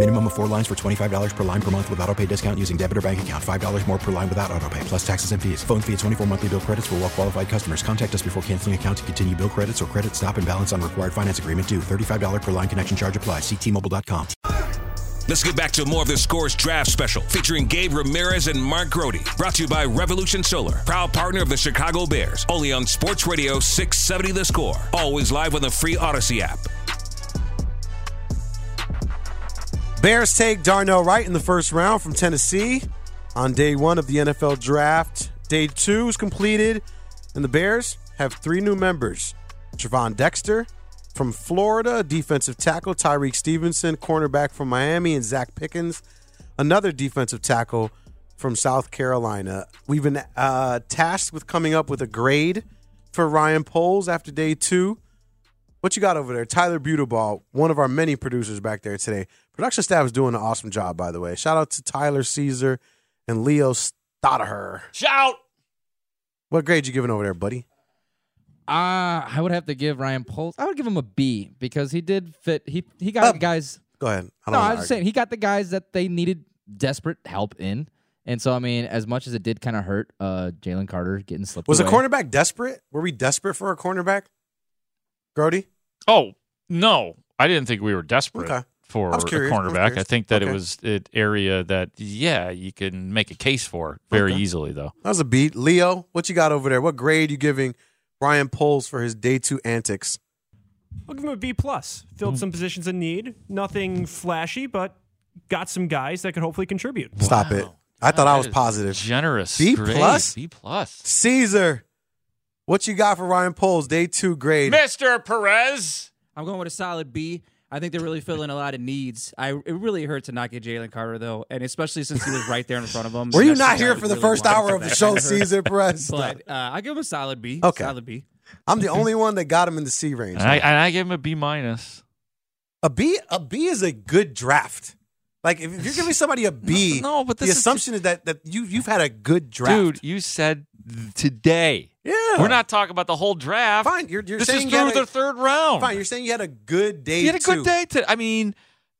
Minimum of four lines for $25 per line per month with auto pay discount using debit or bank account. $5 more per line without auto pay, plus taxes and fees. Phone fee at 24 monthly bill credits for well qualified customers. Contact us before canceling account to continue bill credits or credit stop and balance on required finance agreement due. $35 per line connection charge applies. Ctmobile.com. Let's get back to more of the Scores Draft Special featuring Gabe Ramirez and Mark Grote. Brought to you by Revolution Solar, proud partner of the Chicago Bears. Only on Sports Radio 670 The Score. Always live on the free Audacy app. Bears take Darnell Wright in the first round from Tennessee on day one of the NFL draft. Day two is completed, and the Bears have three new members Gervon Dexter from Florida, defensive tackle, Tyrique Stevenson, cornerback from Miami, and Zacch Pickens, another defensive tackle from South Carolina. We've been uh, tasked with coming up with a grade for Ryan Poles after day two. What you got over there? Tyler Butterball, one of our many producers back there today. Production staff is doing an awesome job, by the way. Shout out to Tyler Caesar and Leo Stoddard. Shout! What grade you giving over there, buddy? Uh, I would have to give Ryan Poles. I would give him a B because he did fit. He he got Uh, the guys. Go ahead. I No, don't I wanna was just argue. saying he got the guys that they needed desperate help in. And so I mean, as much as it did kind of hurt, uh, Jalen Carter getting slipped. Was a cornerback desperate? Were we desperate for a cornerback? Grote? Oh no, I didn't think we were desperate Okay. for a curious. I cornerback. I, think that Okay. it was an area that yeah, you can make a case for very Okay. easily though. That was a beat. Leo, what you got over there? What grade you giving Ryan Poles for his day two antics? I'll give him a B plus. Filled mm-hmm. some positions in need. Nothing flashy, but got some guys that could hopefully contribute. Stop it. I thought I was positive. Generous. B grade. plus? B plus. Caesar, what you got for Ryan Poles day two grade? Mr. Perez. I'm going with a solid B. I think they're really filling a lot of needs. I it really hurt to not get Jalen Carter though, and especially since he was right there in front of him. Were you not here for the really first hour of the show, Caesar Perez? But uh, I give him a solid B. Okay. solid B. I'm the only one that got him in the C range. And I, and I give him a B minus. A B, a B is a good draft. Like if, if you're giving somebody a B, No, but the this is assumption is that that you you've had a good draft. Dude, you said today. Yeah, We're not talking about the whole draft. fine. You're, you're this saying is you through a, the third round. fine. You're saying you had a good day. you had a good two. day. To, I mean,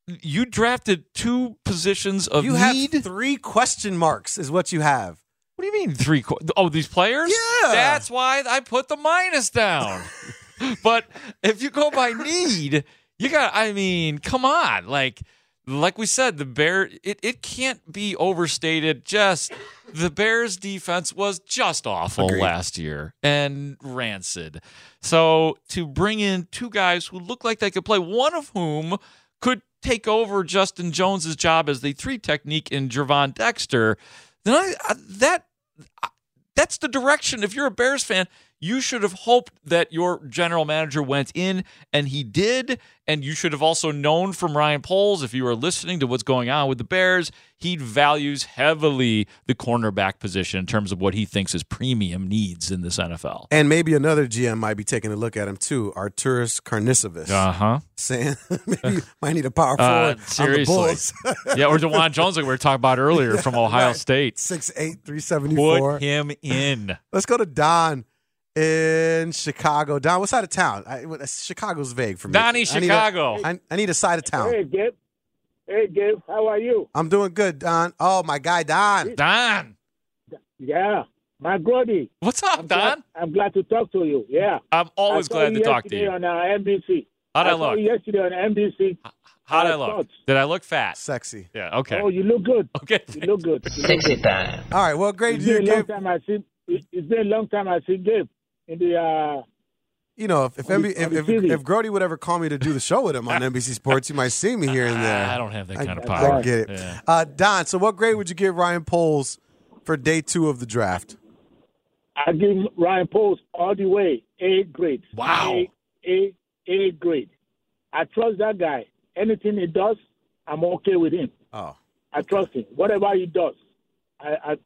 you drafted two positions of You have need. three question marks, is what you have. What do you mean three? qu- Oh, these players? Yeah. That's why I put the minus down. but if you go by need, you got. I mean, come on, like. Like we said, the Bear it, it can't be overstated. Just the Bears defense was just awful Agreed. last year and rancid. So to bring in two guys who look like they could play, one of whom could take over Justin Jones's job as the three technique in Gervon Dexter, then I, I that that's the direction. If you're a Bears fan, you should have hoped that your general manager went in, and he did. And you should have also known from Ryan Poles, if you were listening to what's going on with the Bears, he values heavily the cornerback position in terms of what he thinks his premium needs in this NFL. And maybe another GM might be taking a look at him too, Arturas Karnisovas, Uh huh. saying maybe you might need a power Uh, forward seriously. Bulls. yeah, or Dawand Jones, like we were talking about earlier from Ohio right. State. Six eight three seventy four. Put him in. Let's go to Don in Chicago. Don, what side of town? I, what- Chicago's vague for me. Donnie, I need a- Chicago. I, I need a side of town. Hey, Gabe. Hey, Gabe. How are you? I'm doing good, Don. Oh, my guy, Don. Don, Yeah. My Grote. what's up, I'm Don? glad, I'm glad to talk to you. Yeah. I'm always I glad to talk to yesterday you. on uh, NBC. How'd I saw look? you yesterday on NBC. How'd I Uh, look? thoughts. Did I look fat? Sexy. Yeah. Okay. Oh, you look good. Okay. You look good. Sexy time. All right, well, great It's to you, been a long Gabe. time I see. it- It's been a long time I see Gabe in the uh, you know, if if, MB, if, on if, TV. if Grote would ever call me to do the show with him on NBC Sports, you might see me here and there. I don't have that I- kind of power. I power. get it. Yeah. Uh, Don, so what grade would you give Ryan Poles for day two of the draft? I give Ryan Post all the way A grade. Wow. A, A, A grade. I trust that guy. Anything he does, I'm okay with him. Oh. I trust him. Whatever he does, I, I, I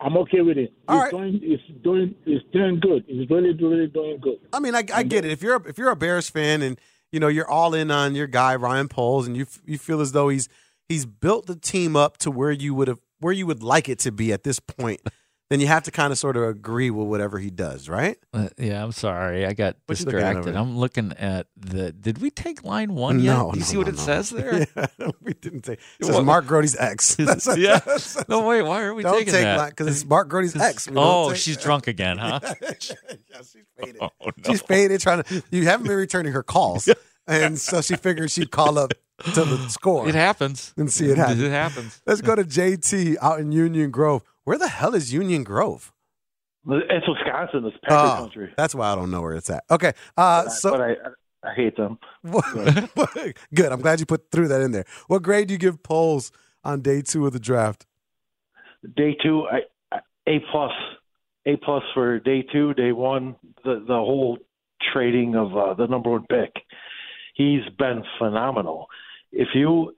I'm okay with it. All he's right. doing, it's doing, it's doing good. It's really, really doing good. I mean, I, I get it. If you're a, if you're a Bears fan and you know you're all in on your guy Ryan Poles, and you you feel as though he's he's built the team up to where you would have where you would like it to be at this point, then you have to kind of sort of agree with whatever he does, right? Uh, yeah, I'm sorry. I got What you looking at over distracted. there? I'm looking at the. Did we take line one yet? No, you no, see what no, it no. says there? Yeah, we didn't say. It says What? Mark Grote's ex. That's yeah. that's- No, wait. Why are we don't taking take that? because it's Mark Grote's ex. We don't Oh, take- she's drunk again, huh? yeah, she's faded. Oh, no. She's faded trying to. You haven't been returning her calls, and so she figured she'd call up to the score. It happens. And see it happen. It happens. Let's go to JT out in Union Grove. Where the hell is Union Grove? It's Wisconsin. It's Packer Oh, country. that's why I don't know where it's at. Okay, uh, but so I, I hate them. good. I'm glad you put threw that in there. What grade do you give Poles on day two of the draft? Day two, I, I, A plus, A plus for day two. Day one, the the whole trading of uh, the number one pick. He's been phenomenal. If you,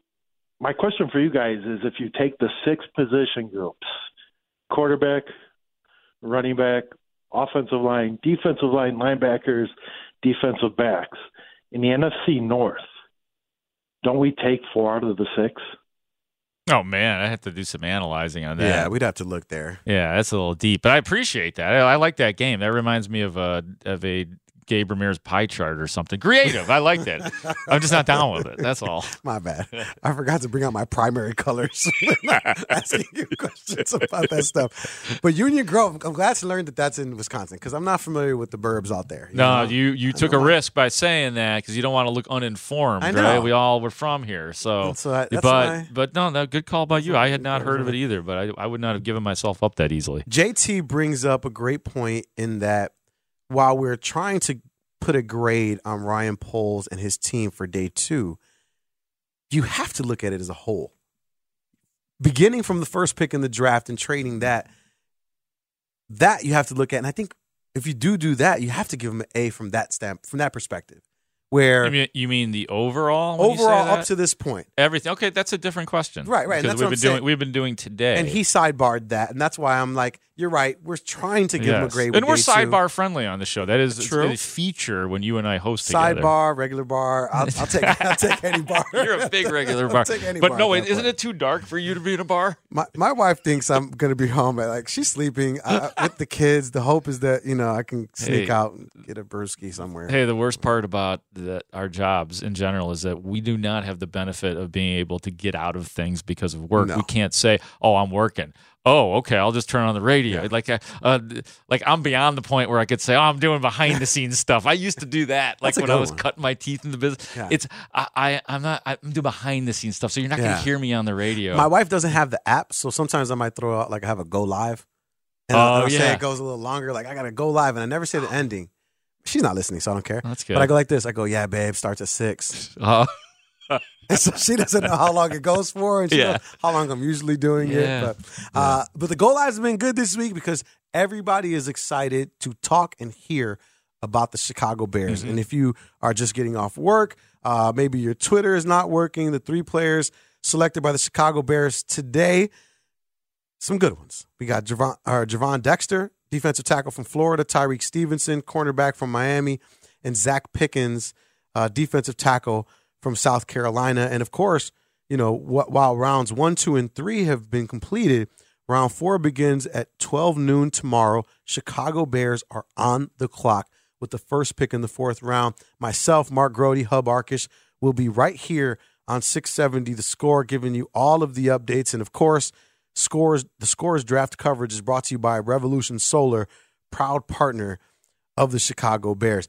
my question for you guys is, if you take the six position groups, quarterback, running back, offensive line, defensive line, linebackers, defensive backs in the NFC North, don't we take four out of the six? Oh man, I have to do some analyzing on that. Yeah, we'd have to look there. Yeah, that's a little deep, but I appreciate that. I, I like that game. That reminds me of a of a Gabe Ramirez pie chart or something. Creative. I like that. I'm just not down with it. That's all. My bad. I forgot to bring out my primary colors asking you questions about that stuff. But Union Grove, I'm glad to learn that that's in Wisconsin because I'm not familiar with the burbs out there. you No, know? you you took a risk by saying that because you don't want to look uninformed. I know. Right? We all were from here, so. That's but but no, no, good call by you. I had not heard of it either, but I I would not have given myself up that easily. JT brings up a great point in that while we're trying to put a grade on Ryan Poles and his team for day two, you have to look at it as a whole. Beginning from the first pick in the draft and trading that, that you have to look at. And I think if you do do that, you have to give him an A from that stamp, from that perspective. Where You mean, you mean the overall? when you say overall up to this point, everything. Okay, that's a different question. Right, right, Because that's what we've been I'm doing. saying. We've been doing today. and he sidebarred that, and that's why I'm like, you're right. We're trying to give them a Yes. grade, and we're sidebar friendly on the show. That is True. a feature when you and I host together. Sidebar, regular bar. I'll, I'll take I'll take any bar. You're a big regular I'll bar, take any but bar no, that isn't it too dark for you to be in a bar? My my wife thinks I'm gonna be home like she's sleeping uh, with the kids. The hope is that you know I can sneak Hey. out and get a brewski somewhere. Hey, the worst part about the, our jobs in general is that we do not have the benefit of being able to get out of things because of work. No. We can't say, "Oh, I'm working." Oh, okay, I'll just turn on the radio. Like, uh, uh, like I'm beyond the point where I could say, "Oh, I'm doing behind the scenes stuff." I used to do that, like when I was one. cutting my teeth in the business. Yeah. It's I, I, I'm not. I'm doing behind the scenes stuff, so you're not gonna hear me on the radio. My wife doesn't have the app, so sometimes I might throw out like I have a go live, and Oh, I'll, I'll say it goes a little longer. Like I gotta go live, and I never say the ending. She's not listening, so I don't care. That's good. But I go like this. I go, yeah, babe, starts at six. Uh, And so she doesn't know how long it goes for, and she Yeah. knows how long I'm usually doing Yeah. it. But uh, but the goal have been good this week because everybody is excited to talk and hear about the Chicago Bears. Mm-hmm. And if you are just getting off work, uh, maybe your Twitter is not working. The three players selected by the Chicago Bears today, some good ones. We got Gervon, or Gervon Dexter, defensive tackle from Florida, Tyrique Stevenson, cornerback from Miami, and Zacch Pickens, uh, defensive tackle from South Carolina. And of course, you know, wh- while rounds one, two, and three have been completed, round four begins at 12 noon tomorrow. Chicago Bears are on the clock with the first pick in the fourth round. Myself, Mark Grote, Hub Arkush, will be right here on 670 The Score, giving you all of the updates. And of course, scores the scores draft coverage is brought to you by Revolution Solar, proud partner of the Chicago Bears.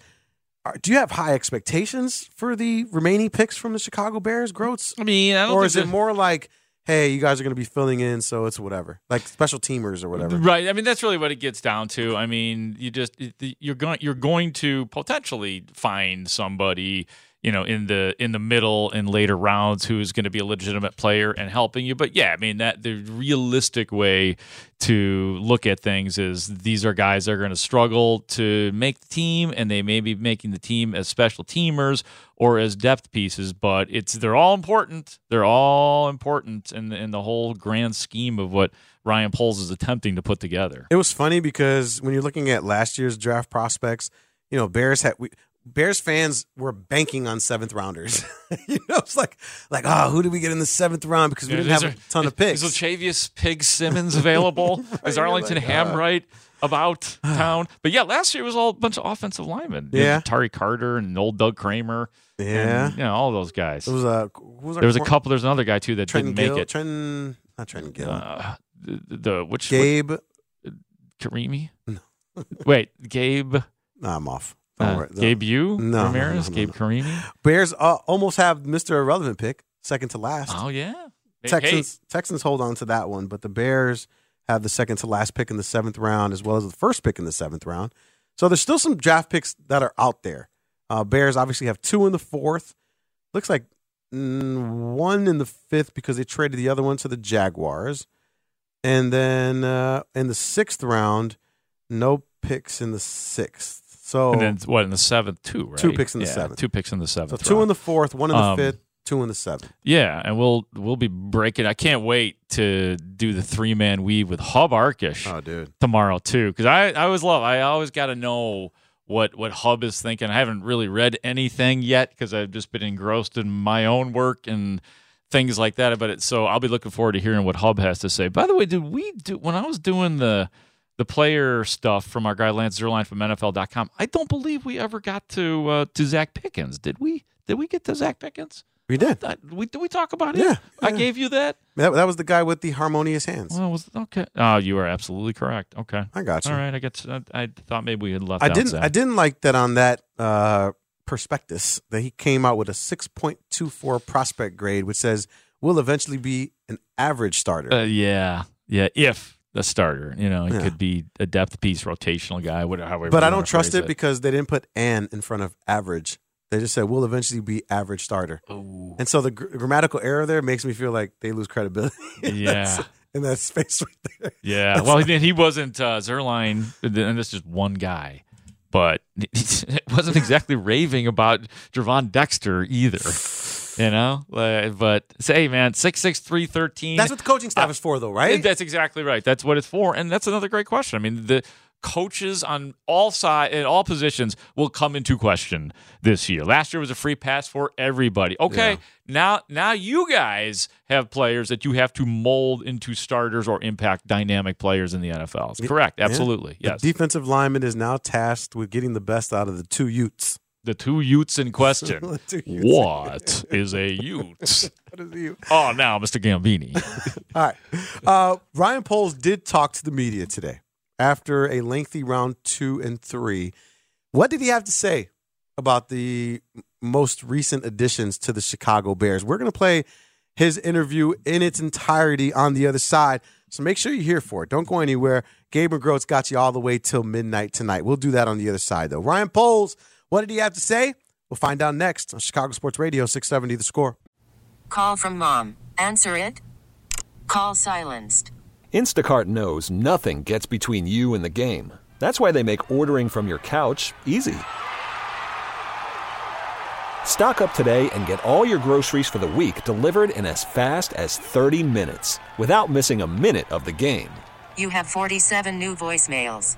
Are- Do you have high expectations for the remaining picks from the Chicago Bears, Groats? I mean, I don't or think is it more like, hey, you guys are going to be filling in, so it's whatever, like special teamers or whatever. Right. I mean, that's really what it gets down to. I mean, you just you're going you're going to potentially find somebody you know in the in the middle and later rounds who's going to be a legitimate player and helping you. But yeah i mean that the realistic way to look at things is these are guys that are going to struggle to make the team and they may be making the team as special teamers or as depth pieces but it's they're all important. They're all important in in the whole grand scheme of what Ryan Poles is attempting to put together. It was funny because when you're looking at last year's draft prospects, you know, Bears had we, Bears fans were banking on seventh rounders. you know, it's like like oh, who did we get in the seventh round because we Yeah, didn't have there- a ton of picks. Is Lachavious Pig Simmons available? is you're Arlington like, Hambright about town? But yeah, last year was all a bunch of offensive linemen. Yeah. Ja'Tyre Carter and old Doug Kramer. Yeah. and, you know all those guys. It was a was there was a couple. There's another guy too that Trenton didn't make Gill, it. Trenton, not Trenton Gill. Uh, the, the which Gabe Karimi? Wait, Gabe. No, I'm off. Don't Uh. Gabe you No, Ramirez, no, no, Gabe. Karimi. Bears uh, almost have Mr. Irrelevant pick, second to last. Oh yeah, Hey, Texans Texans hold on to that one, but the Bears have the second to last pick in the seventh round, as well as the first pick in the seventh round. So there's still some draft picks that are out there. Uh, Bears obviously have two in the fourth. Looks like mm, one in the fifth because they traded the other one to the Jaguars, and then uh, in the sixth round, no picks in the sixth. So And then what in the seventh too, right? Two picks in the Yeah, seventh. Two picks in the seventh. so two in the fourth, one in the Um, fifth, two in the seventh. Yeah, and we'll we'll be breaking. I can't wait to do the three man weave with Hub Arkush Oh, dude. tomorrow too, because I I always love. I always got to know what what Hub is thinking. I haven't really read anything yet because I've just been engrossed in my own work and things like that. But it, so I'll be looking forward to hearing what Hub has to say. By the way, did we do when I was doing the the player stuff from our guy Lance Zierlein from NFL.com? I don't believe we ever got to uh, to Zacch Pickens. Did we? Did we get to Zacch Pickens? We did. I, we did we talk about it? Yeah, I gave you that. That, that was the guy with the harmonious hands. Well, was okay. Oh, you are absolutely correct. Okay, I got you. All right, I get. I, I thought maybe we had left. I didn't. Zacch. I didn't like that on that uh, prospectus that he came out with a six point two four prospect grade, which says will eventually be an average starter. Uh, yeah, yeah. If the starter, you know, it Yeah. could be a depth piece, rotational guy, whatever. however but I don't trust it, because they didn't put "an" in front of average. They just said we'll eventually be average starter. And so the gr- grammatical error there makes me feel like they lose credibility. Yeah. in that space right there. Yeah. That's Well, like- he, he wasn't uh, Zierlein, and this is just one guy, but it wasn't exactly raving about Gervon Dexter either. You know, Like, but say, man, six six three thirteen. That's what the coaching staff uh, is for, though, right? That's exactly right. That's what it's for, and that's another great question. I mean, the coaches on all side in all positions will come into question this year. Last year was a free pass for everybody. Okay, Yeah. now now you guys have players that you have to mold into starters or impact dynamic players in the NFL. Correct, Yeah. absolutely, The yes. defensive lineman is now tasked with getting the best out of the two Utes. The two Utes in question. Utes. what is a Ute? What is a Ute? Oh, now, Mr. Gambini. All right. Uh, Ryan Poles did talk to the media today after a lengthy round two and three. What did he have to say about the most recent additions to the Chicago Bears? We're going to play his interview in its entirety on the other side. So make sure you're here for it. Don't go anywhere. Gabe McGroats got you all the way till midnight tonight. We'll do that on the other side, though. Ryan Poles, what did he have to say? We'll find out next on Chicago Sports Radio 670 The Score. Call from mom. Answer it. Call silenced. Instacart knows nothing gets between you and the game. That's why they make ordering from your couch easy. Stock up today and get all your groceries for the week delivered in as fast as 30 minutes without missing a minute of the game. You have 47 new voicemails.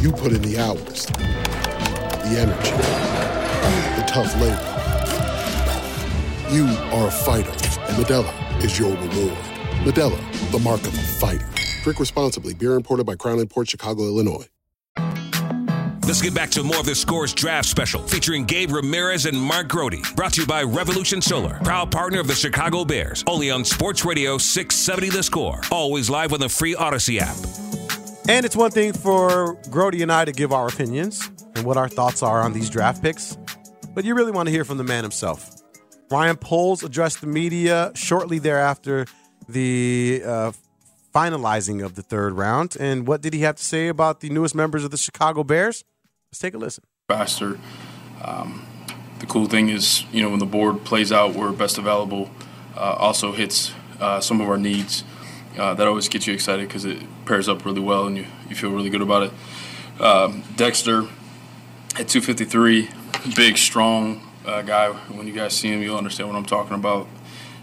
You put in the hours, the energy, the tough labor. You are a fighter, and Modelo is your reward. Modelo, the mark of a fighter. Drink responsibly. Beer imported by Crown Port Chicago, Illinois. Let's get back to more of the Scores Draft Special featuring Gabe Ramirez and Mark Grote. Brought to you by Revolution Solar, proud partner of the Chicago Bears. Only on Sports Radio 670 The Score. Always live on the free Audacy app. And it's one thing for Grote and I to give our opinions and what our thoughts are on these draft picks, but you really want to hear from the man himself. Ryan Poles addressed the media shortly thereafter the uh, finalizing of the third round. And what did he have to say about the newest members of the Chicago Bears? Let's take a listen. faster. Um, the cool thing is, you know, when the board plays out, we're best available. Uh, also hits uh, some of our needs. Uh, that always gets you excited because it pairs up really well and you, you feel really good about it. Um, Dexter at 253, big, strong uh, guy. When you guys see him, you'll understand what I'm talking about.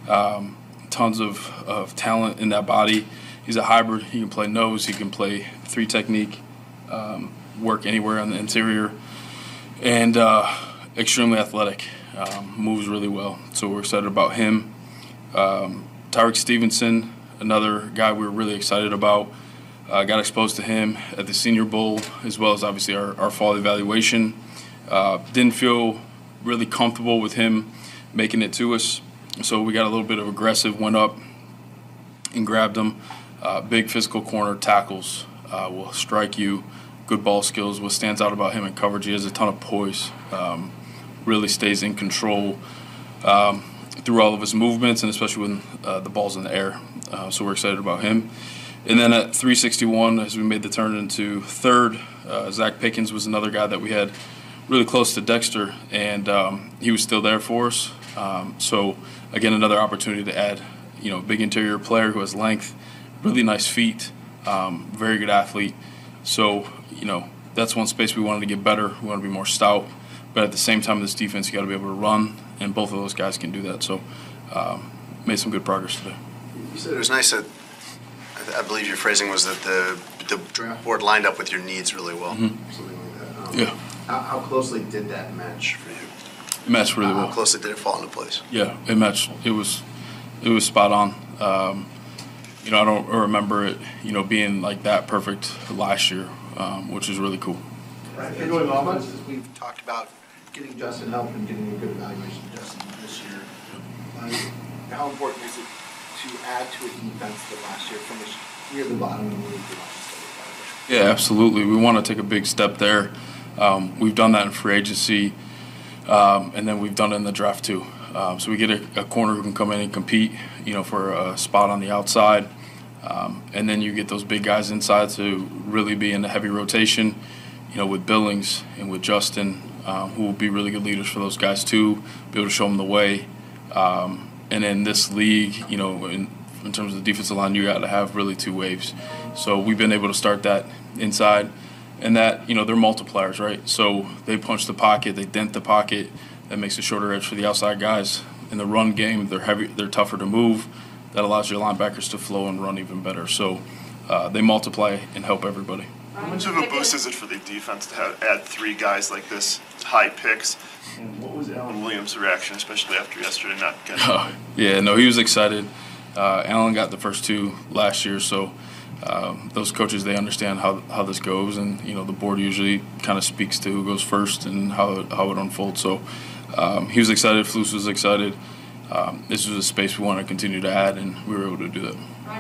Um, tons of, of talent in that body. He's a hybrid. He can play nose. He can play three technique. Um, work anywhere on the interior, and uh, extremely athletic. Um, moves really well, so we're excited about him. Um, Tyrique Stevenson, another guy we were really excited about. Uh, got exposed to him at the Senior Bowl, as well as obviously our, our fall evaluation. Uh, didn't feel really comfortable with him making it to us, so we got a little bit of aggressive, went up and grabbed him. Uh, big physical corner tackles uh, will strike you good ball skills. What stands out about him in coverage, he has a ton of poise. Um, really stays in control um, through all of his movements, and especially when uh, the ball's in the air. Uh, so we're excited about him. And then at 361, as we made the turn into third, uh, Zacch Pickens was another guy that we had really close to Dexter, and um, he was still there for us. Um, so again, another opportunity to add, you know, big interior player who has length, really nice feet, um, very good athlete. So you know, that's one space we wanted to get better. We want to be more stout. But at the same time, this defense, you got to be able to run, and both of those guys can do that. So, um, made some good progress today. You said it was nice that I believe your phrasing was that the the draft board lined up with your needs really well. Mm-hmm. Something like that. Um, yeah. How, how, closely did that match for you? It matched really how well. How closely did it fall into place? Yeah, it matched. It was, it was spot on. Um, you know, I don't remember it, you know, being like that perfect last year um, which is really cool. Right. In doing offense, we've talked about getting Justin help and getting a good evaluation of Justin this year. Uh, how important is it to add to a defense that last year finished near the bottom of the league? Yeah, absolutely. We want to take a big step there. Um, we've done that in free agency, um, and then we've done it in the draft too. Um, so we get a, a, corner who can come in and compete, you know, for a spot on the outside. Um, and then you get those big guys inside to really be in the heavy rotation, you know, with Billings and with Justin, um, who will be really good leaders for those guys too, be able to show them the way. Um, and in this league, you know, in, in terms of the defensive line, you got to have really two waves. So we've been able to start that inside, and that you know they're multipliers, right? So they punch the pocket, they dent the pocket, that makes a shorter edge for the outside guys. In the run game, they're heavy, they're tougher to move that allows your linebackers to flow and run even better. So uh, they multiply and help everybody. How much of a boost is it for the defense to have, add three guys like this, high picks? And what was Alan Williams' reaction, especially after yesterday not getting? Yeah, no, he was excited. Uh, Alan got the first two last year, so um, those coaches they understand how how this goes, and you know the board usually kind of speaks to who goes first and how how it unfolds. So um, he was excited. Flus was excited um, this was a space we want to continue to add, and we were able to do that.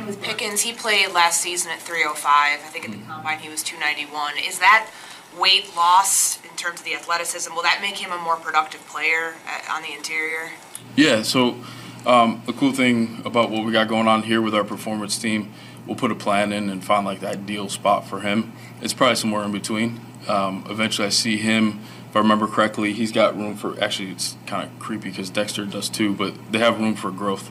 With Pickens, he played last season at 305. I think at the mm-hmm. combine he was 291. Is that weight loss in terms of the athleticism? Will that make him a more productive player at, on the interior? Yeah. So um, the cool thing about what we got going on here with our performance team, we'll put a plan in and find like the ideal spot for him. It's probably somewhere in between. Um, eventually, I see him if I remember correctly, he's got room for. Actually, it's kind of creepy because Dexter does too, but they have room for growth.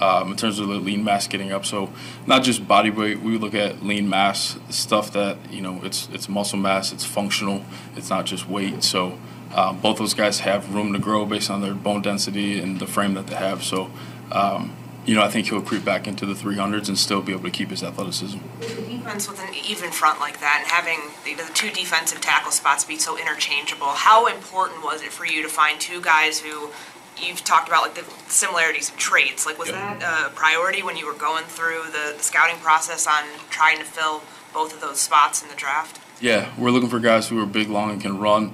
Um, in terms of the lean mass getting up. So not just body weight, we look at lean mass stuff that you know it's it's muscle mass, it's functional, it's not just weight. So um, both those guys have room to grow based on their bone density and the frame that they have. So. Um, you know, I think he'll creep back into the 300s and still be able to keep his athleticism. defense with an even front like that and having the, the two defensive tackle spots be so interchangeable, how important was it for you to find two guys who you've talked about like the similarities in traits? Like, was that a priority when you were going through the, the scouting process on trying to fill both of those spots in the draft? Yeah, we're looking for guys who are big, long, and can run,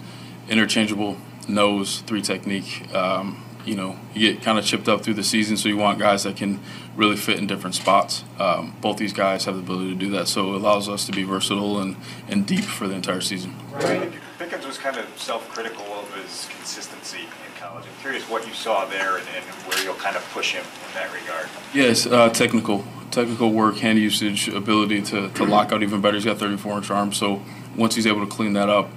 interchangeable, nose, three technique. Um, you know, you get kind of chipped up through the season, so you want guys that can really fit in different spots. Um, both these guys have the ability to do that, so it allows us to be versatile and, and deep for the entire season. Pickens was kind of self-critical of his consistency in college. I'm curious what you saw there and, and where you'll kind of push him in that regard. Yes, uh, technical, technical work, hand usage, ability to, to lock out even better. He's got 34 inch arms, so once he's able to clean that up,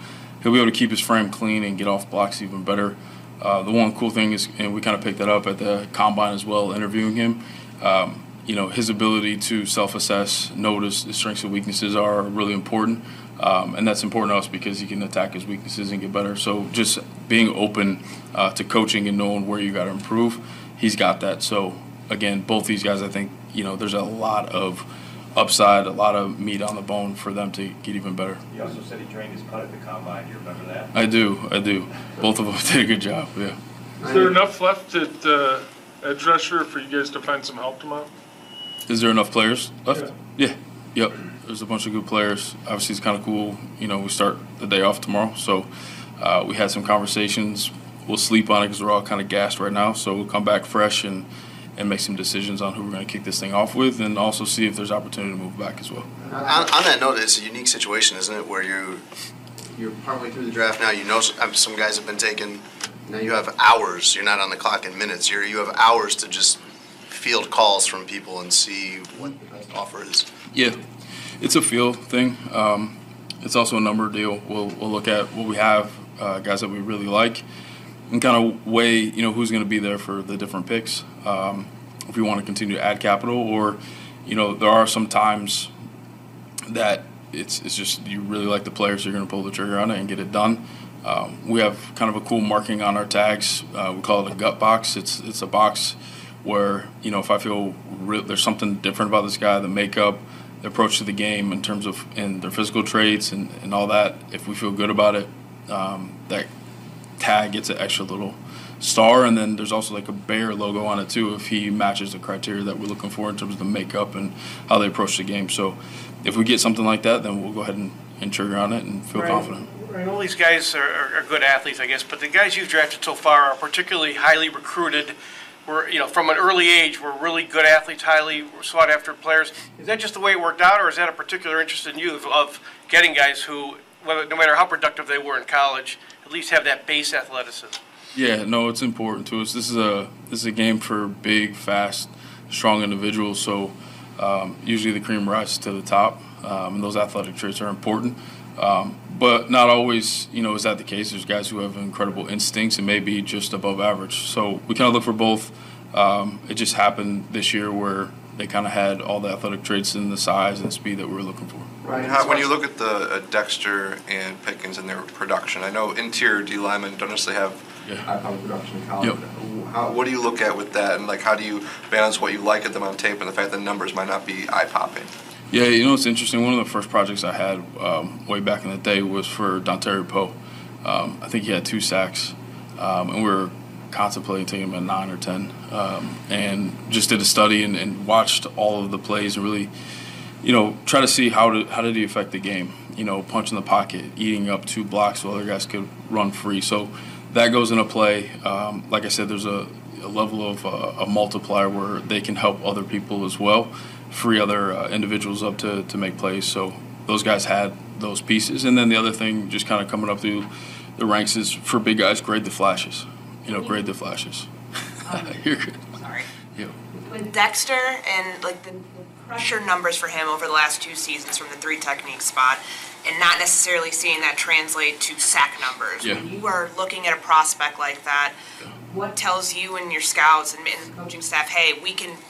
he'll be able to keep his frame clean and get off blocks even better. Uh, the one cool thing is, and we kind of picked that up at the combine as well, interviewing him. Um, you know, his ability to self-assess, notice his strengths and weaknesses are really important, um, and that's important to us because he can attack his weaknesses and get better. So just being open uh, to coaching and knowing where you got to improve, he's got that. So again, both these guys, I think, you know, there's a lot of upside, a lot of meat on the bone for them to get even better. He also said he trained his putt at the combine. Do you remember that? I do, I do. Both of them did a good job. Yeah. Is there enough left at uh, edge rusher for you guys to find some help tomorrow? Is there enough players left? Yeah. Yep. There's a bunch of good players. Obviously, it's kind of cool. You know, we start the day off tomorrow, so uh, we had some conversations. We'll sleep on it because we're all kind of gassed right now. So we'll come back fresh and and make some decisions on who we're going to kick this thing off with, and also see if there's opportunity to move back as well. On, on that note, it's a unique situation, isn't it, where you you're partway through the draft now. You know some, guys have been taken. Now you have hours. You're not on the clock in minutes. You're, you have hours to just field calls from people and see what the best offer is. Yeah, it's a feel thing. Um, it's also a number deal. We'll, we'll look at what we have, uh, guys that we really like, and kind of weigh, you know, who's going to be there for the different picks. Um, if we want to continue to add capital, or, you know, there are some times that it's it's just you really like the players, you're going to pull the trigger on it and get it done. Um, we have kind of a cool marking on our tags. Uh, we call it a gut box. It's it's a box where you know if I feel re- there's something different about this guy, the makeup, approach to the game in terms of and their physical traits and, and all that. If we feel good about it, um, that tag gets an extra little star, and then there's also like a bear logo on it too if he matches the criteria that we're looking for in terms of the makeup and how they approach the game. So if we get something like that, then we'll go ahead and, and trigger on it and feel Right. confident. Right, all these guys are, are, are good athletes, I guess, but the guys you've drafted so far are particularly highly recruited. Were you know from an early age were really good athletes, highly sought after players. Is that just the way it worked out, or is that a particular interest in you of, getting guys who, no matter how productive they were in college, at least have that base athleticism? Yeah, no, it's important to us. This is a this is a game for big, fast, strong individuals. So um, usually the cream rises to the top, um, and those athletic traits are important. Um, but not always, you know, is that the case? There's guys who have incredible instincts and maybe just above average. So we kind of look for both. Um, it just happened this year where they kind of had all the athletic traits and the size and speed that we were looking for. Right. How, when you look at the uh, Dexter and Pickens and their production, I know interior D linemen don't necessarily have high power production in college. How, what do you look at with that, and like how do you balance what you like at them on tape and the fact that the numbers might not be eye popping? Yeah, you know it's interesting. One of the first projects I had um, way back in the day was for Dontari Poe. Um, I think he had two sacks, um, and we were contemplating taking him at nine or ten, um, and just did a study and, and watched all of the plays and really, you know, try to see how did how did he affect the game. You know, punch in the pocket, eating up two blocks while other guys could run free. So that goes into play. Um, like I said, there's a, a level of uh, a multiplier where they can help other people as well, free other uh, individuals up to, to make plays. So those guys had those pieces. And then the other thing, just kind of coming up through the ranks, is for big guys, grade the flashes. You know, grade the flashes. You're good. Sorry. Yeah. With Dexter and like the the pressure numbers for him over the last two seasons from the three technique spot, and not necessarily seeing that translate to sack numbers. Yeah. When you are looking at a prospect like that, what tells you and your scouts and, and the coaching staff, hey, we can tra-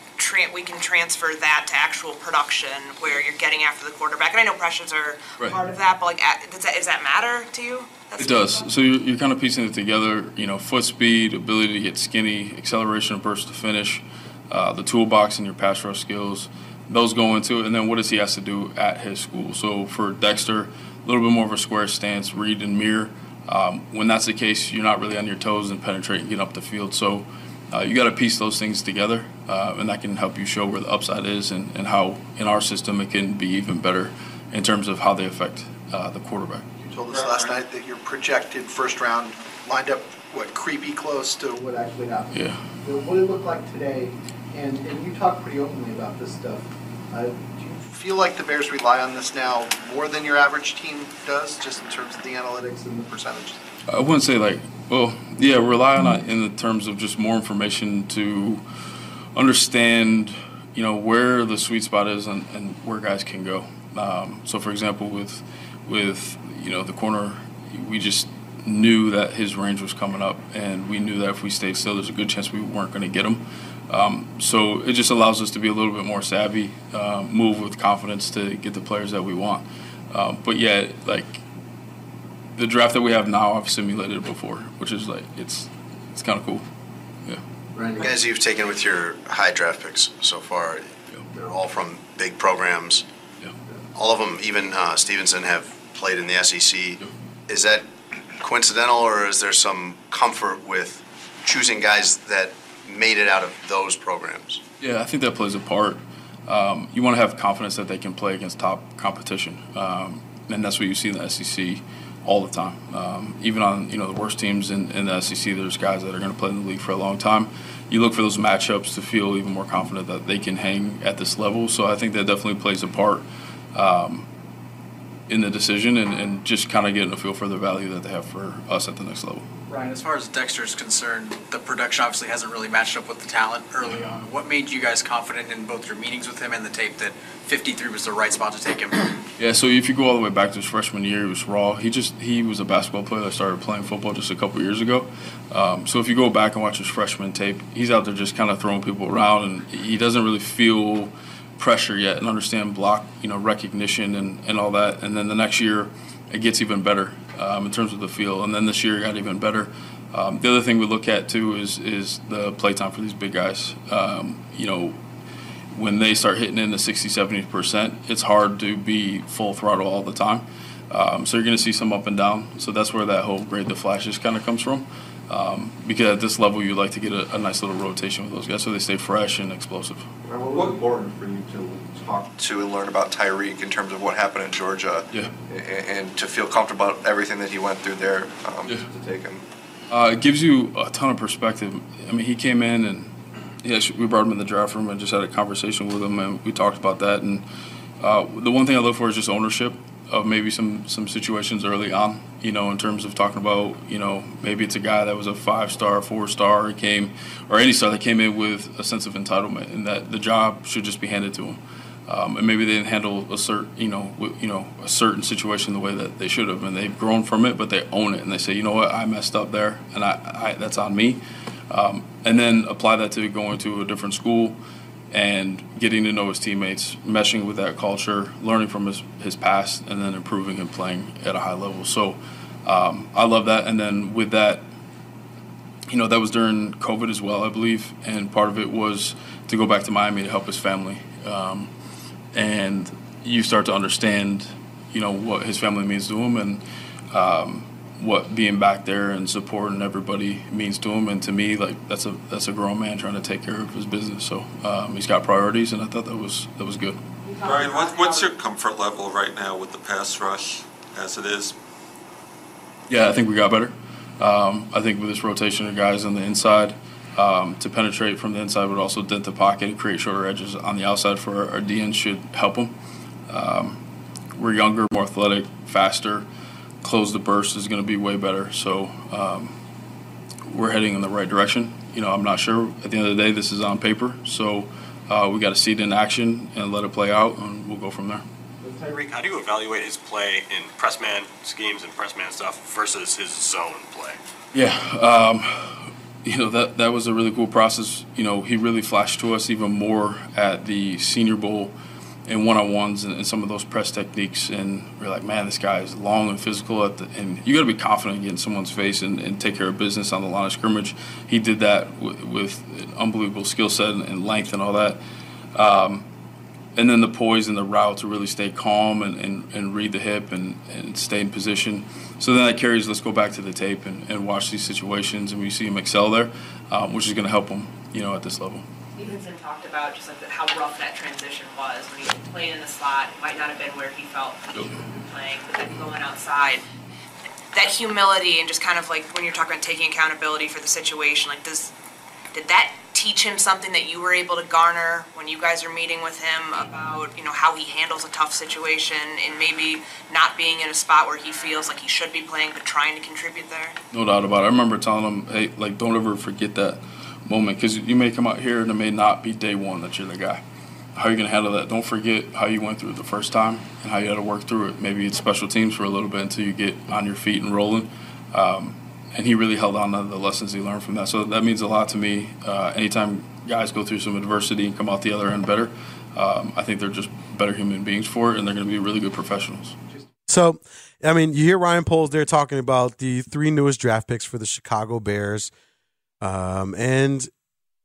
we can transfer that to actual production where you're getting after the quarterback. And I know pressures are Right. part of that, but like, does that, does that matter to you? That's It does. So you're, you're kind of piecing it together. You know, foot speed, ability to get skinny, acceleration of burst to finish, uh, the toolbox and your pass rush skills. Those go into it, and then what does he has to do at his school? So for Dexter, a little bit more of a square stance, read and mirror. Um, when that's the case, you're not really on your toes and penetrate and get up the field. So uh, you got to piece those things together, uh, and that can help you show where the upside is and, and how in our system it can be even better in terms of how they affect uh, the quarterback. You told us last night that your projected first round lined up, what, creepy close to what actually happened. Yeah. What did it look like today? And, and you talk pretty openly about this stuff. Uh, do you feel like the Bears rely on this now more than your average team does, just in terms of the analytics and the percentages? I wouldn't say like, well, yeah, rely on it in the terms of just more information to understand, you know, where the sweet spot is and, and where guys can go. Um, so, for example, with with you know the corner, we just knew that his range was coming up, and we knew that if we stayed still, there's a good chance we weren't going to get him. Um, so it just allows us to be a little bit more savvy, uh, move with confidence to get the players that we want. Um, but yeah, like the draft that we have now, I've simulated it before, which is like it's it's kind of cool. Yeah. The guys you've taken with your high draft picks so far, they're all from big programs. All of them, even uh, Stevenson, have played in the SEC. Is that coincidental, or is there some comfort with choosing guys that made it out of those programs? Yeah, I think that plays a part. Um, you want to have confidence that they can play against top competition, um, and that's what you see in the SEC all the time. Um, even on you know the worst teams in, in the SEC, there's guys that are going to play in the league for a long time. You look for those matchups to feel even more confident that they can hang at this level. So I think that definitely plays a part um, in the decision and, and just kind of getting a feel for the value that they have for us at the next level. Ryan, as far as Dexter is concerned, the production obviously hasn't really matched up with the talent early on. What made you guys confident in both your meetings with him and the tape that 53 was the right spot to take him? Yeah, so if you go all the way back to his freshman year, he was raw. He just he was a basketball player that started playing football just a couple years ago. Um, so if you go back and watch his freshman tape, he's out there just kind of throwing people around, and he doesn't really feel pressure yet and understand block, you know, recognition and, and all that. And then the next year, it gets even better um, in terms of the feel. And then this year, got even better. Um, the other thing we look at too is is the play time for these big guys. Um, you know, when they start hitting in the 60, 70 percent, it's hard to be full throttle all the time. Um, so you're going to see some up and down. So that's where that whole grade the flashes kind of comes from. Um, because at this level, you like to get a, a nice little rotation with those guys so they stay fresh and explosive. What was important for you to talk to and learn about Tyrique in terms of what happened in Georgia? Yeah. And, and to feel comfortable about everything that he went through there um, to take him. Uh, it gives you a ton of perspective. I mean, he came in and yes, we brought him in the draft room and just had a conversation with him, and we talked about that. And uh, the one thing I look for is just ownership of maybe some some situations early on. You know, in terms of talking about, you know, maybe it's a guy that was a five star, four star, came, or any star that came in with a sense of entitlement, and that the job should just be handed to him. Um, and maybe they didn't handle a certain, you know, you know, a certain situation the way that they should have, and they've grown from it, but they own it, and they say, you know what, I messed up there, and I, I that's on me, um, and then apply that to going to a different school, and getting to know his teammates, meshing with that culture, learning from his his past, and then improving and playing at a high level. So, um, I love that, and then with that, you know, that was during COVID as well, I believe, and part of it was to go back to Miami to help his family. Um, and you start to understand, you know, what his family means to him and um, what being back there and supporting everybody means to him. And to me, like that's a that's a grown man trying to take care of his business. So um, he's got priorities, and I thought that was that was good. Brian, what, what's your comfort level right now with the pass rush as it is? Yeah, I think we got better. Um, I think with this rotation of guys on the inside, um, to penetrate from the inside, but also dent the pocket and create shorter edges on the outside for our, our DN should help them. Um, we're younger, more athletic, faster. Close the burst is going to be way better. So um, we're heading in the right direction. You know, I'm not sure. At the end of the day, this is on paper, so uh, we got to see it in action and let it play out, and we'll go from there. Tyrique, how do you evaluate his play in press man schemes and press man stuff versus his zone play? Yeah, um, you know that that was a really cool process. You know, he really flashed to us even more at the Senior Bowl and one on ones and, and, some of those press techniques. And we're like, man, this guy is long and physical. The, and you got to be confident in getting someone's face and, and, take care of business on the line of scrimmage. He did that w- with an unbelievable skill set and, and, length and all that. Um, and then the poise and the route to really stay calm and, and, and read the hip and, and stay in position. So then that carries, let's go back to the tape and, and watch these situations and we see him excel there, um, which is going to help him, you know, at this level. Stevenson talked about just like the, how rough that transition was when he was playing in the slot. It might not have been where he felt comfortable playing, but then going outside. That humility and just kind of like when you're talking about taking accountability for the situation, like does did that teach him something that you were able to garner when you guys are meeting with him about you know how he handles a tough situation and maybe not being in a spot where he feels like he should be playing but trying to contribute there no doubt about it i remember telling him hey like don't ever forget that moment because you may come out here and it may not be day one that you're the guy. How are you going to handle that? Don't forget how you went through it the first time and how you had to work through it. Maybe it's special teams for a little bit until you get on your feet and rolling. Um, and he really held on to the lessons he learned from that. So that means a lot to me. Uh, anytime guys go through some adversity and come out the other end better, um, I think they're just better human beings for it, and they're going to be really good professionals. So, I mean, you hear Ryan Poles there talking about the three newest draft picks for the Chicago Bears. Um, and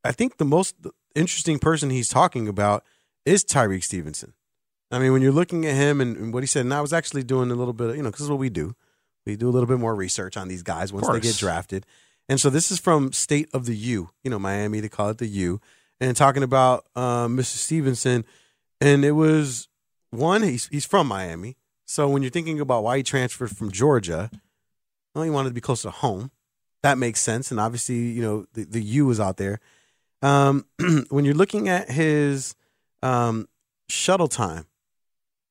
I think the most interesting person he's talking about is Tyrique Stevenson. I mean, when you're looking at him and, and what he said, and I was actually doing a little bit of, you know, because this is what we do. We do a little bit more research on these guys once they get drafted. And so this is from State of the U, you know, Miami, they call it the U, and talking about uh, Mr. Stevenson. And it was one, he's, he's from Miami. So when you're thinking about why he transferred from Georgia, well, he wanted to be close to home that makes sense. And obviously, you know, the, the U is out there. Um, when you're looking at his um, shuttle time,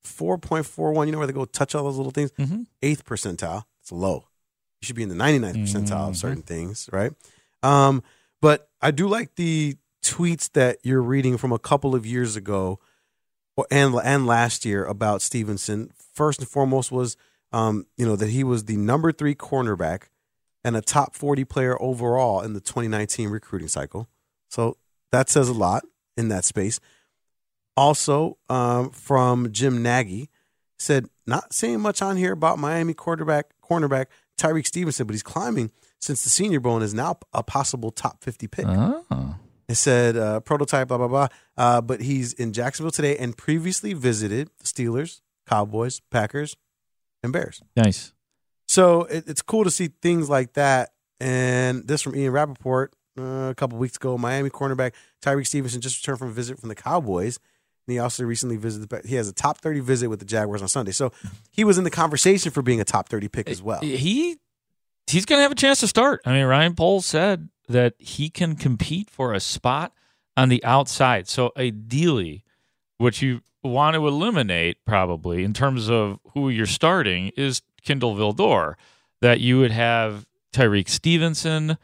4.41, you know where they go touch all those little things? Mm-hmm. Eighth percentile. It's low. You should be in the 99th percentile mm-hmm. of certain things, right? Um, but I do like the tweets that you're reading from a couple of years ago and and last year about Stevenson. First and foremost was um, you know that he was the number three cornerback and a top 40 player overall in the 2019 recruiting cycle. So that says a lot in that space. Also, um, from Jim Nagy, said not saying much on here about Miami quarterback cornerback Tyrique Stevenson, but he's climbing since the Senior Bowl and is now a possible top 50 pick. Oh. It said uh, prototype, blah blah blah. Uh, but he's in Jacksonville today and previously visited the Steelers, Cowboys, Packers, and Bears. Nice. So it, it's cool to see things like that. And this from Ian Rapoport uh, a couple weeks ago. Miami cornerback Tyrique Stevenson just returned from a visit from the Cowboys. And he also recently visited. He has a top thirty visit with the Jaguars on Sunday, so he was in the conversation for being a top thirty pick as well. He he's going to have a chance to start. I mean, Ryan Poles said that he can compete for a spot on the outside. So ideally, what you want to eliminate probably in terms of who you're starting is Kindle Vildor, that you would have Tyrique Stevenson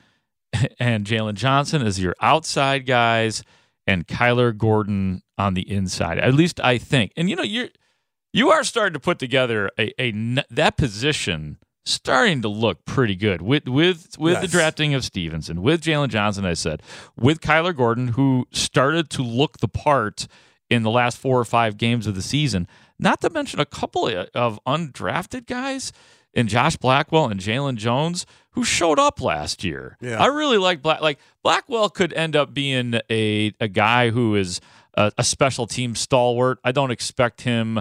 and Jaylon Johnson as your outside guys and Kyler Gordon on the inside. At least I think. And you know, you're you are starting to put together a, a that position starting to look pretty good with with with yes. the drafting of Stevenson, with Jaylon Johnson, I said, with Kyler Gordon, who started to look the part in the last four or five games of the season. Not to mention a couple of undrafted guys in Josh Blackwell and Jaylon Jones who showed up last year. Yeah. I really like Black. Like Blackwell could end up being a a guy who is a, a special team stalwart. I don't expect him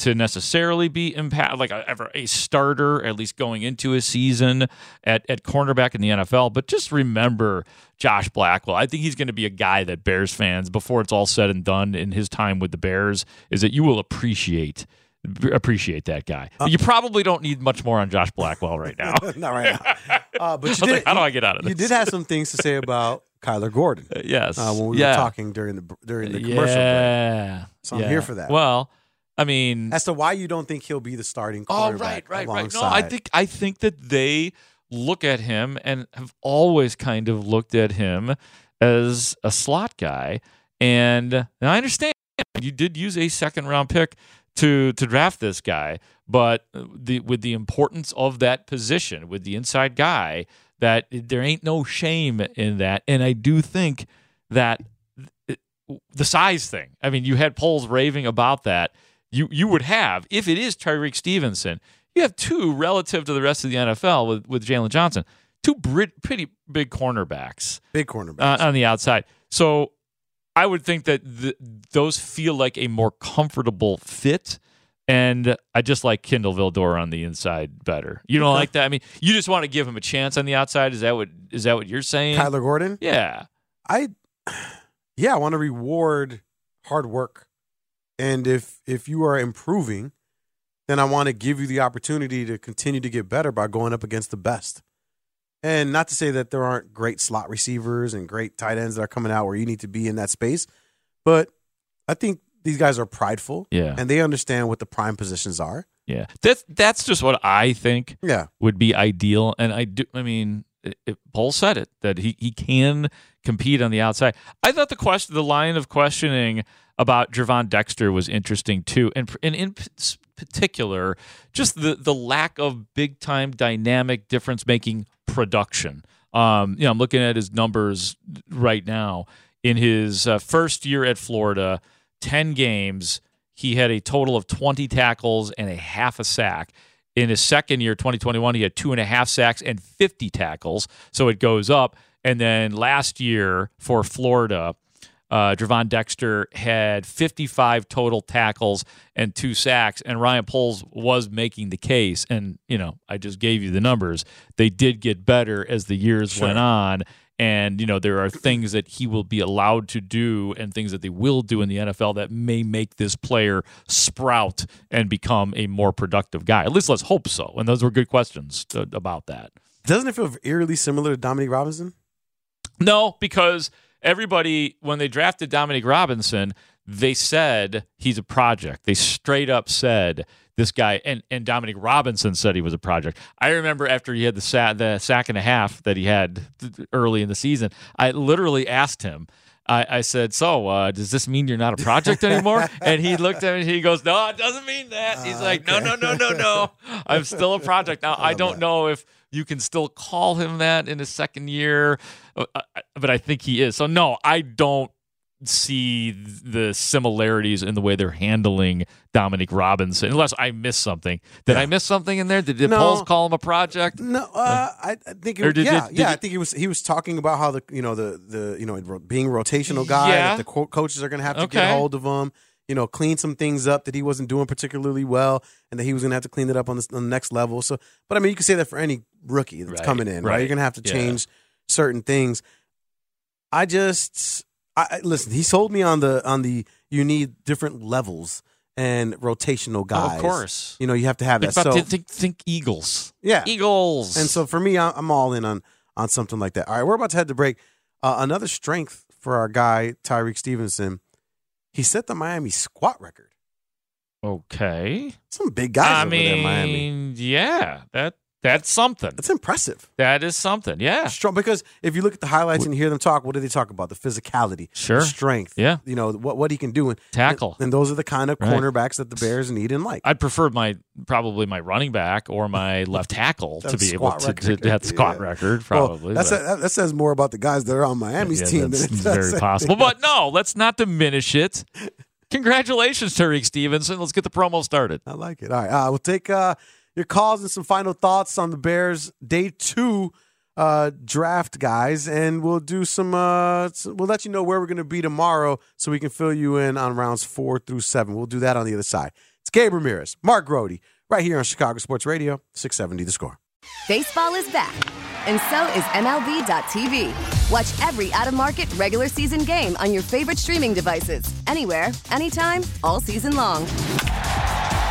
to necessarily be impact like a, ever a starter at least going into a season at, at cornerback in the NFL but just remember Josh Blackwell I think he's going to be a guy that Bears fans before it's all said and done in his time with the Bears is that you will appreciate appreciate that guy. Uh, you probably don't need much more on Josh Blackwell right now. Not right now. Uh, but you did, like, how do I get out of this? You did have some things to say about Kyler Gordon. Uh, yes. Uh, when we yeah. were talking during the during the commercial yeah. break. So yeah. I'm here for that. Well, I mean, as to why you don't think he'll be the starting Oh, right, right, right. No, I think I think that they look at him and have always kind of looked at him as a slot guy. And I understand you did use a second round pick to to draft this guy, but the with the importance of that position with the inside guy, That there ain't no shame in that, and I do think that the size thing. I mean, you had Poles raving about that. You you would have if it is Tyrique Stevenson. You have two relative to the rest of the NFL with with Jaylon Johnson, two pretty big cornerbacks, big cornerbacks uh, on the outside. So I would think that th- those feel like a more comfortable fit. And I just like Kindle Vildor on the inside better. You don't like that? I mean, you just want to give him a chance on the outside. Is that what is that what you're saying? Kyler Gordon. Yeah. I yeah, I want to reward hard work. And if if you are improving, then I want to give you the opportunity to continue to get better by going up against the best. And not to say that there aren't great slot receivers and great tight ends that are coming out where you need to be in that space, but I think these guys are prideful. Yeah. And they understand what the prime positions are. Yeah, that's that's just what I think. Yeah. would be ideal, and I do. I mean, it, it, Paul said it that he he can compete on the outside. I thought the question, the line of questioning about Gervon Dexter was interesting too, and and in particular, just the the lack of big time dynamic difference making production. Um, you know, I'm looking at his numbers right now. In his uh, first year at Florida, ten games he had a total of 20 tackles and a half a sack. In his second year, 2021, he had two and a half sacks and 50 tackles. So it goes up. And then last year for Florida, uh, Gervon Dexter had 55 total tackles and two sacks. And Ryan Poles was making the case. And, you know, I just gave you the numbers. They did get better as the years Sure. went on. And, you know, there are things that he will be allowed to do and things that they will do in the NFL that may make this player sprout and become a more productive guy. At least let's hope so. And those were good questions uh, about that. Doesn't it feel eerily similar to Dominique Robinson? No, because everybody, when they drafted Dominique Robinson, they said he's a project. They straight up said this guy, and, and Dominique Robinson said he was a project. I remember after he had the sack, the sack and a half that he had early in the season, I literally asked him. I, I said, "So, uh, does this mean you're not a project anymore?" and he looked at me. and He goes, "No, it doesn't mean that." He's like, "No, no, no, no, no. I'm still a project now. I don't know if you can still call him that in his second year, uh, uh, but I think he is. So no, I don't see the similarities in the way they're handling Dominique Robinson. Unless I missed something. Did I miss something in there? Did, did No. Poles call him a project? No, uh, I, I think it was, did- yeah, did- yeah. I think he was he was talking about how the you know the the you know being a rotational guy Yeah. that the co- coaches are going to have to Okay. get hold of him. You know, clean some things up that he wasn't doing particularly well, and that he was going to have to clean it up on, this, on the next level. So, but I mean, you can say that for any rookie that's Right, coming in, right? right. You're going to have to Yeah. change certain things. I just, I, listen. He sold me on the on the you need different levels and rotational guys. of course. you know you have to have Think, that. So think, think Eagles. yeah, Eagles. and so for me, I'm all in on on something like that. All right, we're about to head to break. Uh, another strength for our guy Tyrique Stevenson, he set the Miami squat record. Okay. Some big guys I over mean, there in Miami. yeah, that that's something. That's impressive. That is something. Yeah. Strong because if you look at the highlights and you hear them talk, what do they talk about? The physicality, Sure. the strength, Yeah. you know what what he can do, and Tackle. and, and those are the kind of Right. cornerbacks that the Bears need and like. I'd prefer my probably my running back or my left tackle to be able to, to, the squat Yeah. record. Well, Probably. that's but- that, that says more about the guys that are on Miami's yeah, team. that's than it very possible. But no, let's not diminish it. Congratulations, Tyrique Stevenson. Let's get the promo started. I like it. All right. Uh, we'll take uh, your calls and some final thoughts on the Bears day two uh, draft, guys, and we'll do some. Uh, we'll let you know where we're going to be tomorrow, so we can fill you in on rounds four through seven. We'll do that on the other side. It's Gabe Ramirez, Mark Grote, right here on Chicago Sports Radio, six seventy. The score. Baseball is back, and so is MLB.tv. Watch every out of market regular season game on your favorite streaming devices, anywhere, anytime, all season long.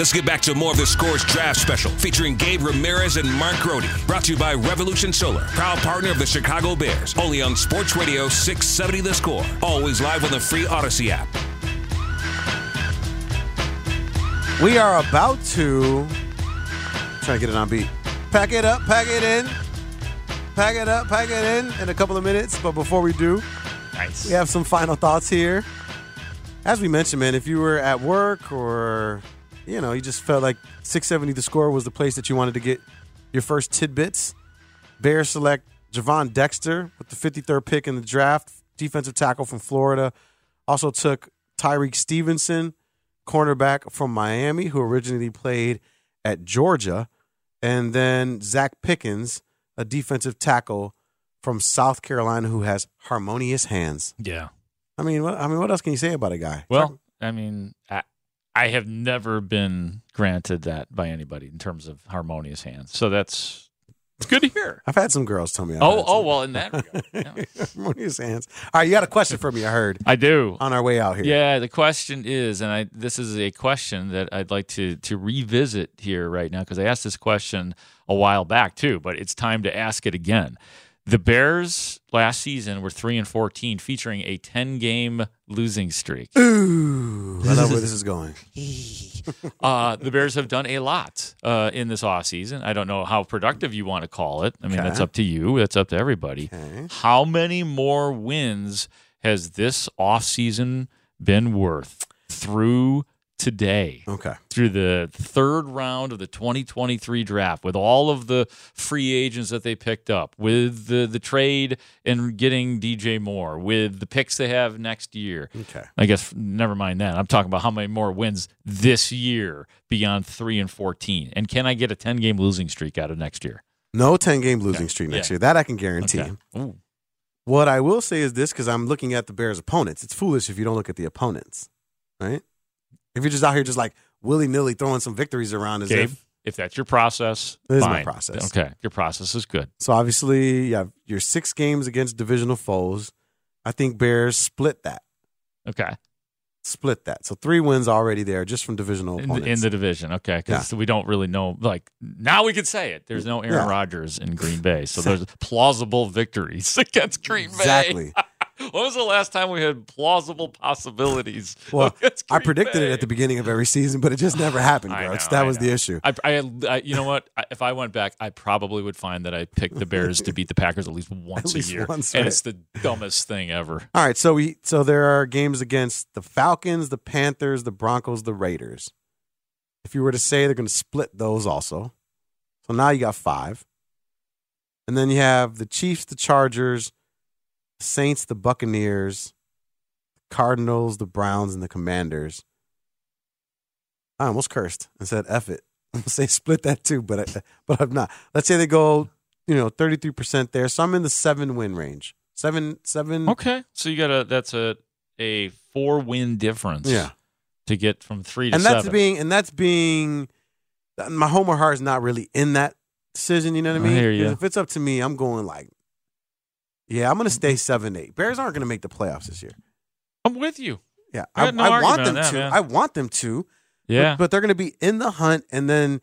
Let's get back to more of the Scores Draft Special featuring Gabe Ramirez and Mark Grote. Brought to you by Revolution Solar, proud partner of the Chicago Bears. Only on Sports Radio 670 The Score. Always live on the free Audacy app. We are about to try to get it on beat. Pack it up, pack it in, pack it up, pack it in in a couple of minutes. But before we do, nice. We have some final thoughts here. As we mentioned, man, if you were at work or you know you just felt like 670 the score was the place that you wanted to get your first tidbits, Bears select Gervon Dexter with the 53rd pick in the draft, defensive tackle from Florida. Also took Tyrique Stevenson, cornerback from Miami, who originally played at Georgia, and then Zacch Pickens, a defensive tackle from South Carolina, who has harmonious hands. Yeah. I mean, what, I mean, what else can you say about a guy? Well, I mean, I, I have never been granted that by anybody in terms of harmonious hands. So that's it's good to hear. I've had some girls tell me. I've Oh, oh, well, in that regard. yeah. harmonious hands. All right, you got a question for me? I heard I do. on our way out here. Yeah, the question is, and I this is a question that I'd like to to revisit here right now because I asked this question a while back too, but it's time to ask it again. The Bears last season were three and fourteen, featuring a ten game losing streak. Ooh, I love where this is going. uh, the Bears have done a lot uh, in this off season. I don't know how productive you want to call it. I mean, Okay. that's up to you. That's up to everybody. How many more wins has this off season been worth through today? Okay. Through the third round of the 2023 draft, with all of the free agents that they picked up, with the, the trade and getting DJ Moore, with the picks they have next year. Okay. I guess never mind that. I'm talking about how many more wins this year beyond three and fourteen, and can I get a ten game losing streak out of next year? No 10 game losing streak next Yeah. year. That I can guarantee. Okay. What I will say is this because I'm looking at the Bears' opponents. It's foolish if you don't look at the opponents, right? If you're just out here just like willy nilly throwing some victories around as Gabe, if. if that's your process, It is my process. Okay, your process is good. So obviously, you have your six games against divisional foes. I think Bears split that. Okay, Split that. So three wins already there just from divisional in the, in the division. Okay, because we don't really know. Like now, we can say it. There's no Aaron Yeah. Rodgers in Green Bay, so there's plausible victories against Green Bay. Exactly. when was the last time we had plausible possibilities? well, I predicted it at the beginning of every season, but it just never happened, I bro. It's- know, that I was the issue. I, I, I, you know what? I, if I went back, I probably would find that I picked the Bears to beat the Packers at least once least a year, once, and it's the dumbest thing ever. All right, so we so there are games against the Falcons, the Panthers, the Broncos, the Raiders. If you were to say they're going to split those also, so now you got five, and then you have the Chiefs, the Chargers, Saints, the Buccaneers, the Cardinals, the Browns, and the Commanders. I almost cursed and said "F it." I'm gonna say split that too, but I, but I'm not. Let's say they go, you know, 33 percent there. So I'm in the seven win range. Seven, seven. Okay, so you got a that's a a four win difference. Yeah. to get from three to and that's seven. being and that's being my home or heart is not really in that decision. You know what I I mean? hear 'Cause. If it's up to me, I'm going like, yeah, I'm going to stay seven eight. Bears aren't going to make the playoffs this year. I'm with you. Yeah, I I, no I want them that, to. man. I want them to. Yeah. but, they're going to be in the hunt, and then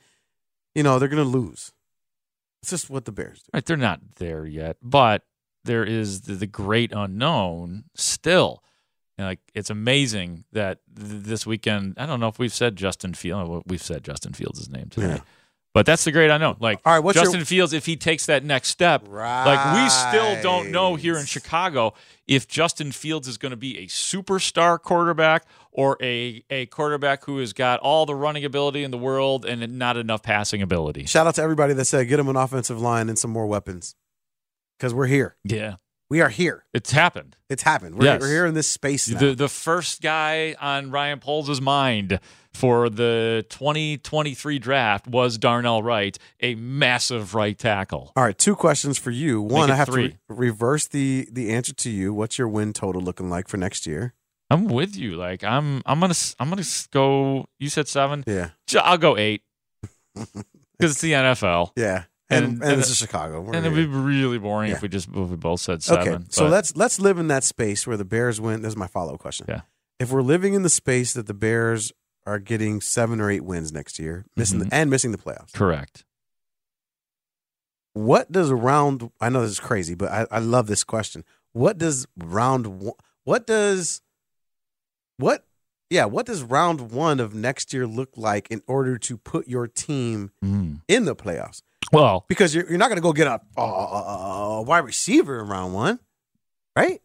you know they're going to lose. It's just what the Bears do. Right, they're not there yet, but there is the, the great unknown still. Like it's amazing that th- this weekend. I don't know if we've said Justin Fields. We've said Justin Fields' name today, Yeah. But that's the great unknown. Like, All right, what's your- Justin Fields, if he takes that next step, right. like we still don't know here in Chicago if Justin Fields is going to be a superstar quarterback or a a quarterback who has got all the running ability in the world and not enough passing ability. Shout out to everybody that said get him an offensive line and some more weapons because we're here. Yeah. We are here. It's happened. It's happened. We're, Yes. we're here in this space now. The the first guy on Ryan Poles' mind for the 2023 draft was Darnell Wright, a massive right tackle. All right, two questions for you. One, I have three. to re- reverse the the answer to you. What's your win total looking like for next year? I'm with you. Like I'm I'm gonna s- I'm gonna s- go. You said seven. Yeah. I'll go eight because it's the NFL. Yeah, and and, this is Chicago. We're and here. it'd be really boring Yeah. if we just if we both said seven. Okay, so but- let's let's live in that space where the Bears win. This is my follow up question. Yeah. If we're living in the space that the Bears are getting seven or eight wins next year, missing Mhm. the, and missing the playoffs, correct. what does round? I know this is crazy, but I, I love this question. What does round? one- What does what yeah, what does round one of next year look like in order to put your team Mm. in the playoffs? Well, because you're, you're not going to go get a, a, a, a wide receiver in round one, right?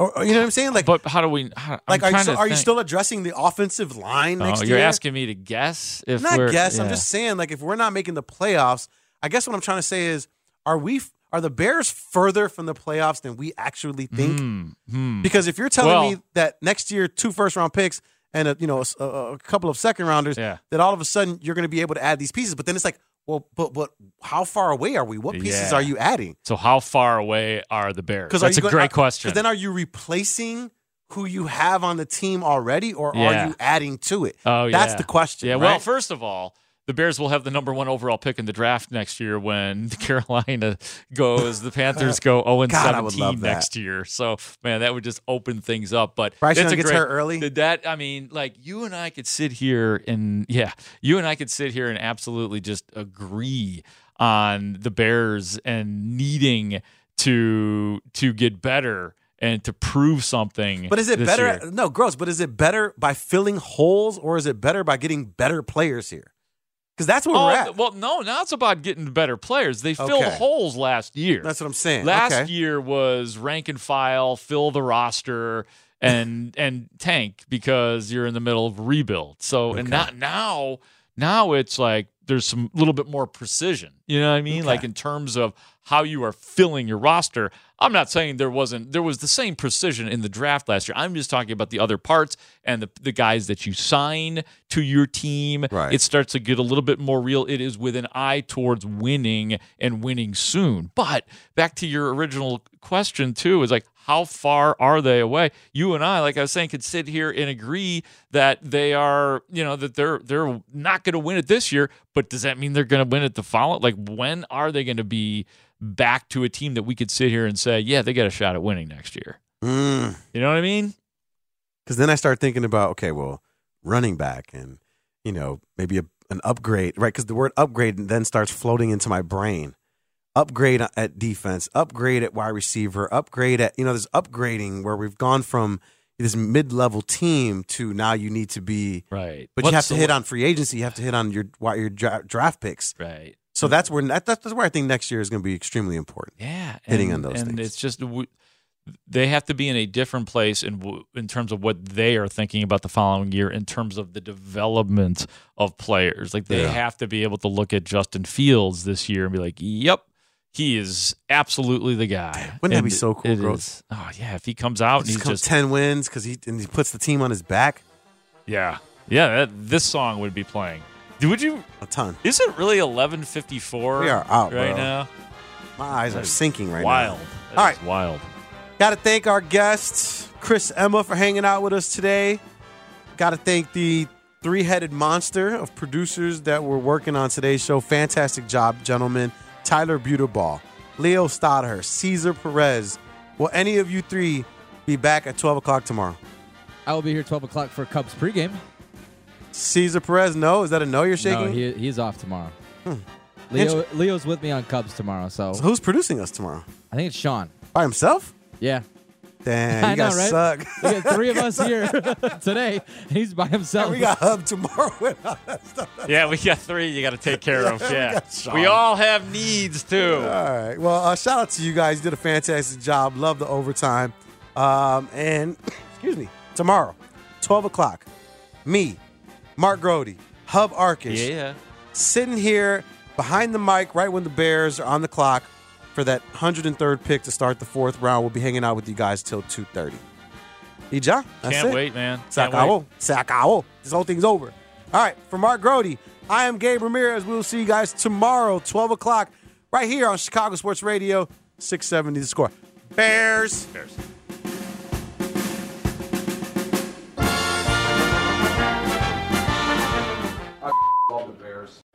Or, or you know what I'm saying? Like, but how do we? How, like, are, you still, are you still addressing the offensive line Oh, you're year? asking me to guess if not guess. I'm just saying, like, if we're not making the playoffs, I guess what I'm trying to say is, are we? Are the Bears further from the playoffs than we actually think? Hmm, hmm. Because if you're telling Well- me that next year two first round picks and a, you know a, a couple of second rounders, Yeah. that all of a sudden you're going to be able to add these pieces, but then it's like, well, but but how far away are we? What pieces Yeah. are you adding? So how far away are the Bears? Because That's a great uh, Because question. Because then are you replacing who you have on the team already, or Yeah. are you adding to it? Oh, that's yeah. the question. Yeah. Well, first of all, the Bears will have the number one overall pick in the draft next year when Carolina goes. The Panthers go zero and God, I would love oh seventeen next year. So man, that would just open things up. But Bryce that's Young a gets great, hurt early? That I mean, like you and I could sit here and yeah, you and I could sit here and absolutely just agree on the Bears and needing to to get better and to prove something. But is it better? year. No, gross. But is it better by filling holes, or is it better by getting better players here? Because that's where Oh, we're at. Well, no, now it's about getting better players. They filled Okay. holes last year. That's what I'm saying. Last Okay. year was rank and file, fill the roster, and and tank because you're in the middle of rebuild. So and not now, now it's like there's some little bit more precision. You know what I mean? Like in terms of how you are filling your roster. I'm not saying there wasn't there was the same precision in the draft last year. I'm just talking about the other parts and the the guys that you sign to your team. Right. It starts to get a little bit more real. It is with an eye towards winning and winning soon. But back to your original question too, is like how far are they away? You and I, like I was saying, could sit here and agree that they are, you know, that they're they're not going to win it this year. But does that mean they're going to win it the following? Like when are they going to be back to a team that we could sit here and say, yeah, they got a shot at winning next year? Mm. You know what I mean? Because then I start thinking about okay, well, running back and you know maybe a, an upgrade, right? Because the word upgrade then starts floating into my brain. Upgrade at defense, upgrade at wide receiver, upgrade at you know there's upgrading where we've gone from this mid-level team to now you need to be right. but you have to hit on free agency. You have to hit on your your dra- draft picks. Right. So that's where that, that's where I think next year is going to be extremely important. Yeah, hitting and, on those and things. it's just they have to be in a different place in in terms of what they are thinking about the following year in terms of the development of players. Like they Yeah. have to be able to look at Justin Fields this year and be like, "Yep, he is absolutely the guy." Wouldn't that be so cool, bro? Oh yeah, if he comes out and Just he's just ten wins because he and he puts the team on his back. yeah, yeah, that, this song would be playing. Do- Would you a ton? Is it really eleven fifty four? We are out, right bro. now. My eyes are sinking right wild. now. That All right. wild. Got to thank our guests, Chris Emma, for hanging out with us today. Got to thank the three headed monster of producers that were working on today's show. Fantastic job, gentlemen. Tyler Buterball, Leo Stodder, Caesar Perez. Will any of you three be back at 12 o'clock tomorrow? I will be here 12 o'clock for Cubs pregame. Caesar Perez, no? Is that a no you're shaking? No, he, he's off tomorrow. Hmm. Leo, Leo's with me on Cubs tomorrow, so. So who's producing us tomorrow? I think it's Sean. By himself? Yeah. Damn, I you know, right? suck. We got three of us here today. He's by himself. we got Hub tomorrow. and stuff. Yeah, we got three you got to take care of. Yeah, we Yeah. We all have needs too. All right. Well, uh, shout out to you guys. You did a fantastic job. Love the overtime. Um, and excuse me, tomorrow, 12 o'clock, me, Mark Grote, Hub Arkush, Yeah. sitting here behind the mic right when the Bears are on the clock for that 103rd pick to start the fourth round. We'll be hanging out with you guys till 2.30. Ija, that's Can't it. wait, man. Se Can't acabó. Se acabó. This whole thing's over. All right, for Mark Grote, I am Gabe Ramirez. We will see you guys tomorrow, 12 o'clock, right here on Chicago Sports Radio, 670 the score. Bears. Bears.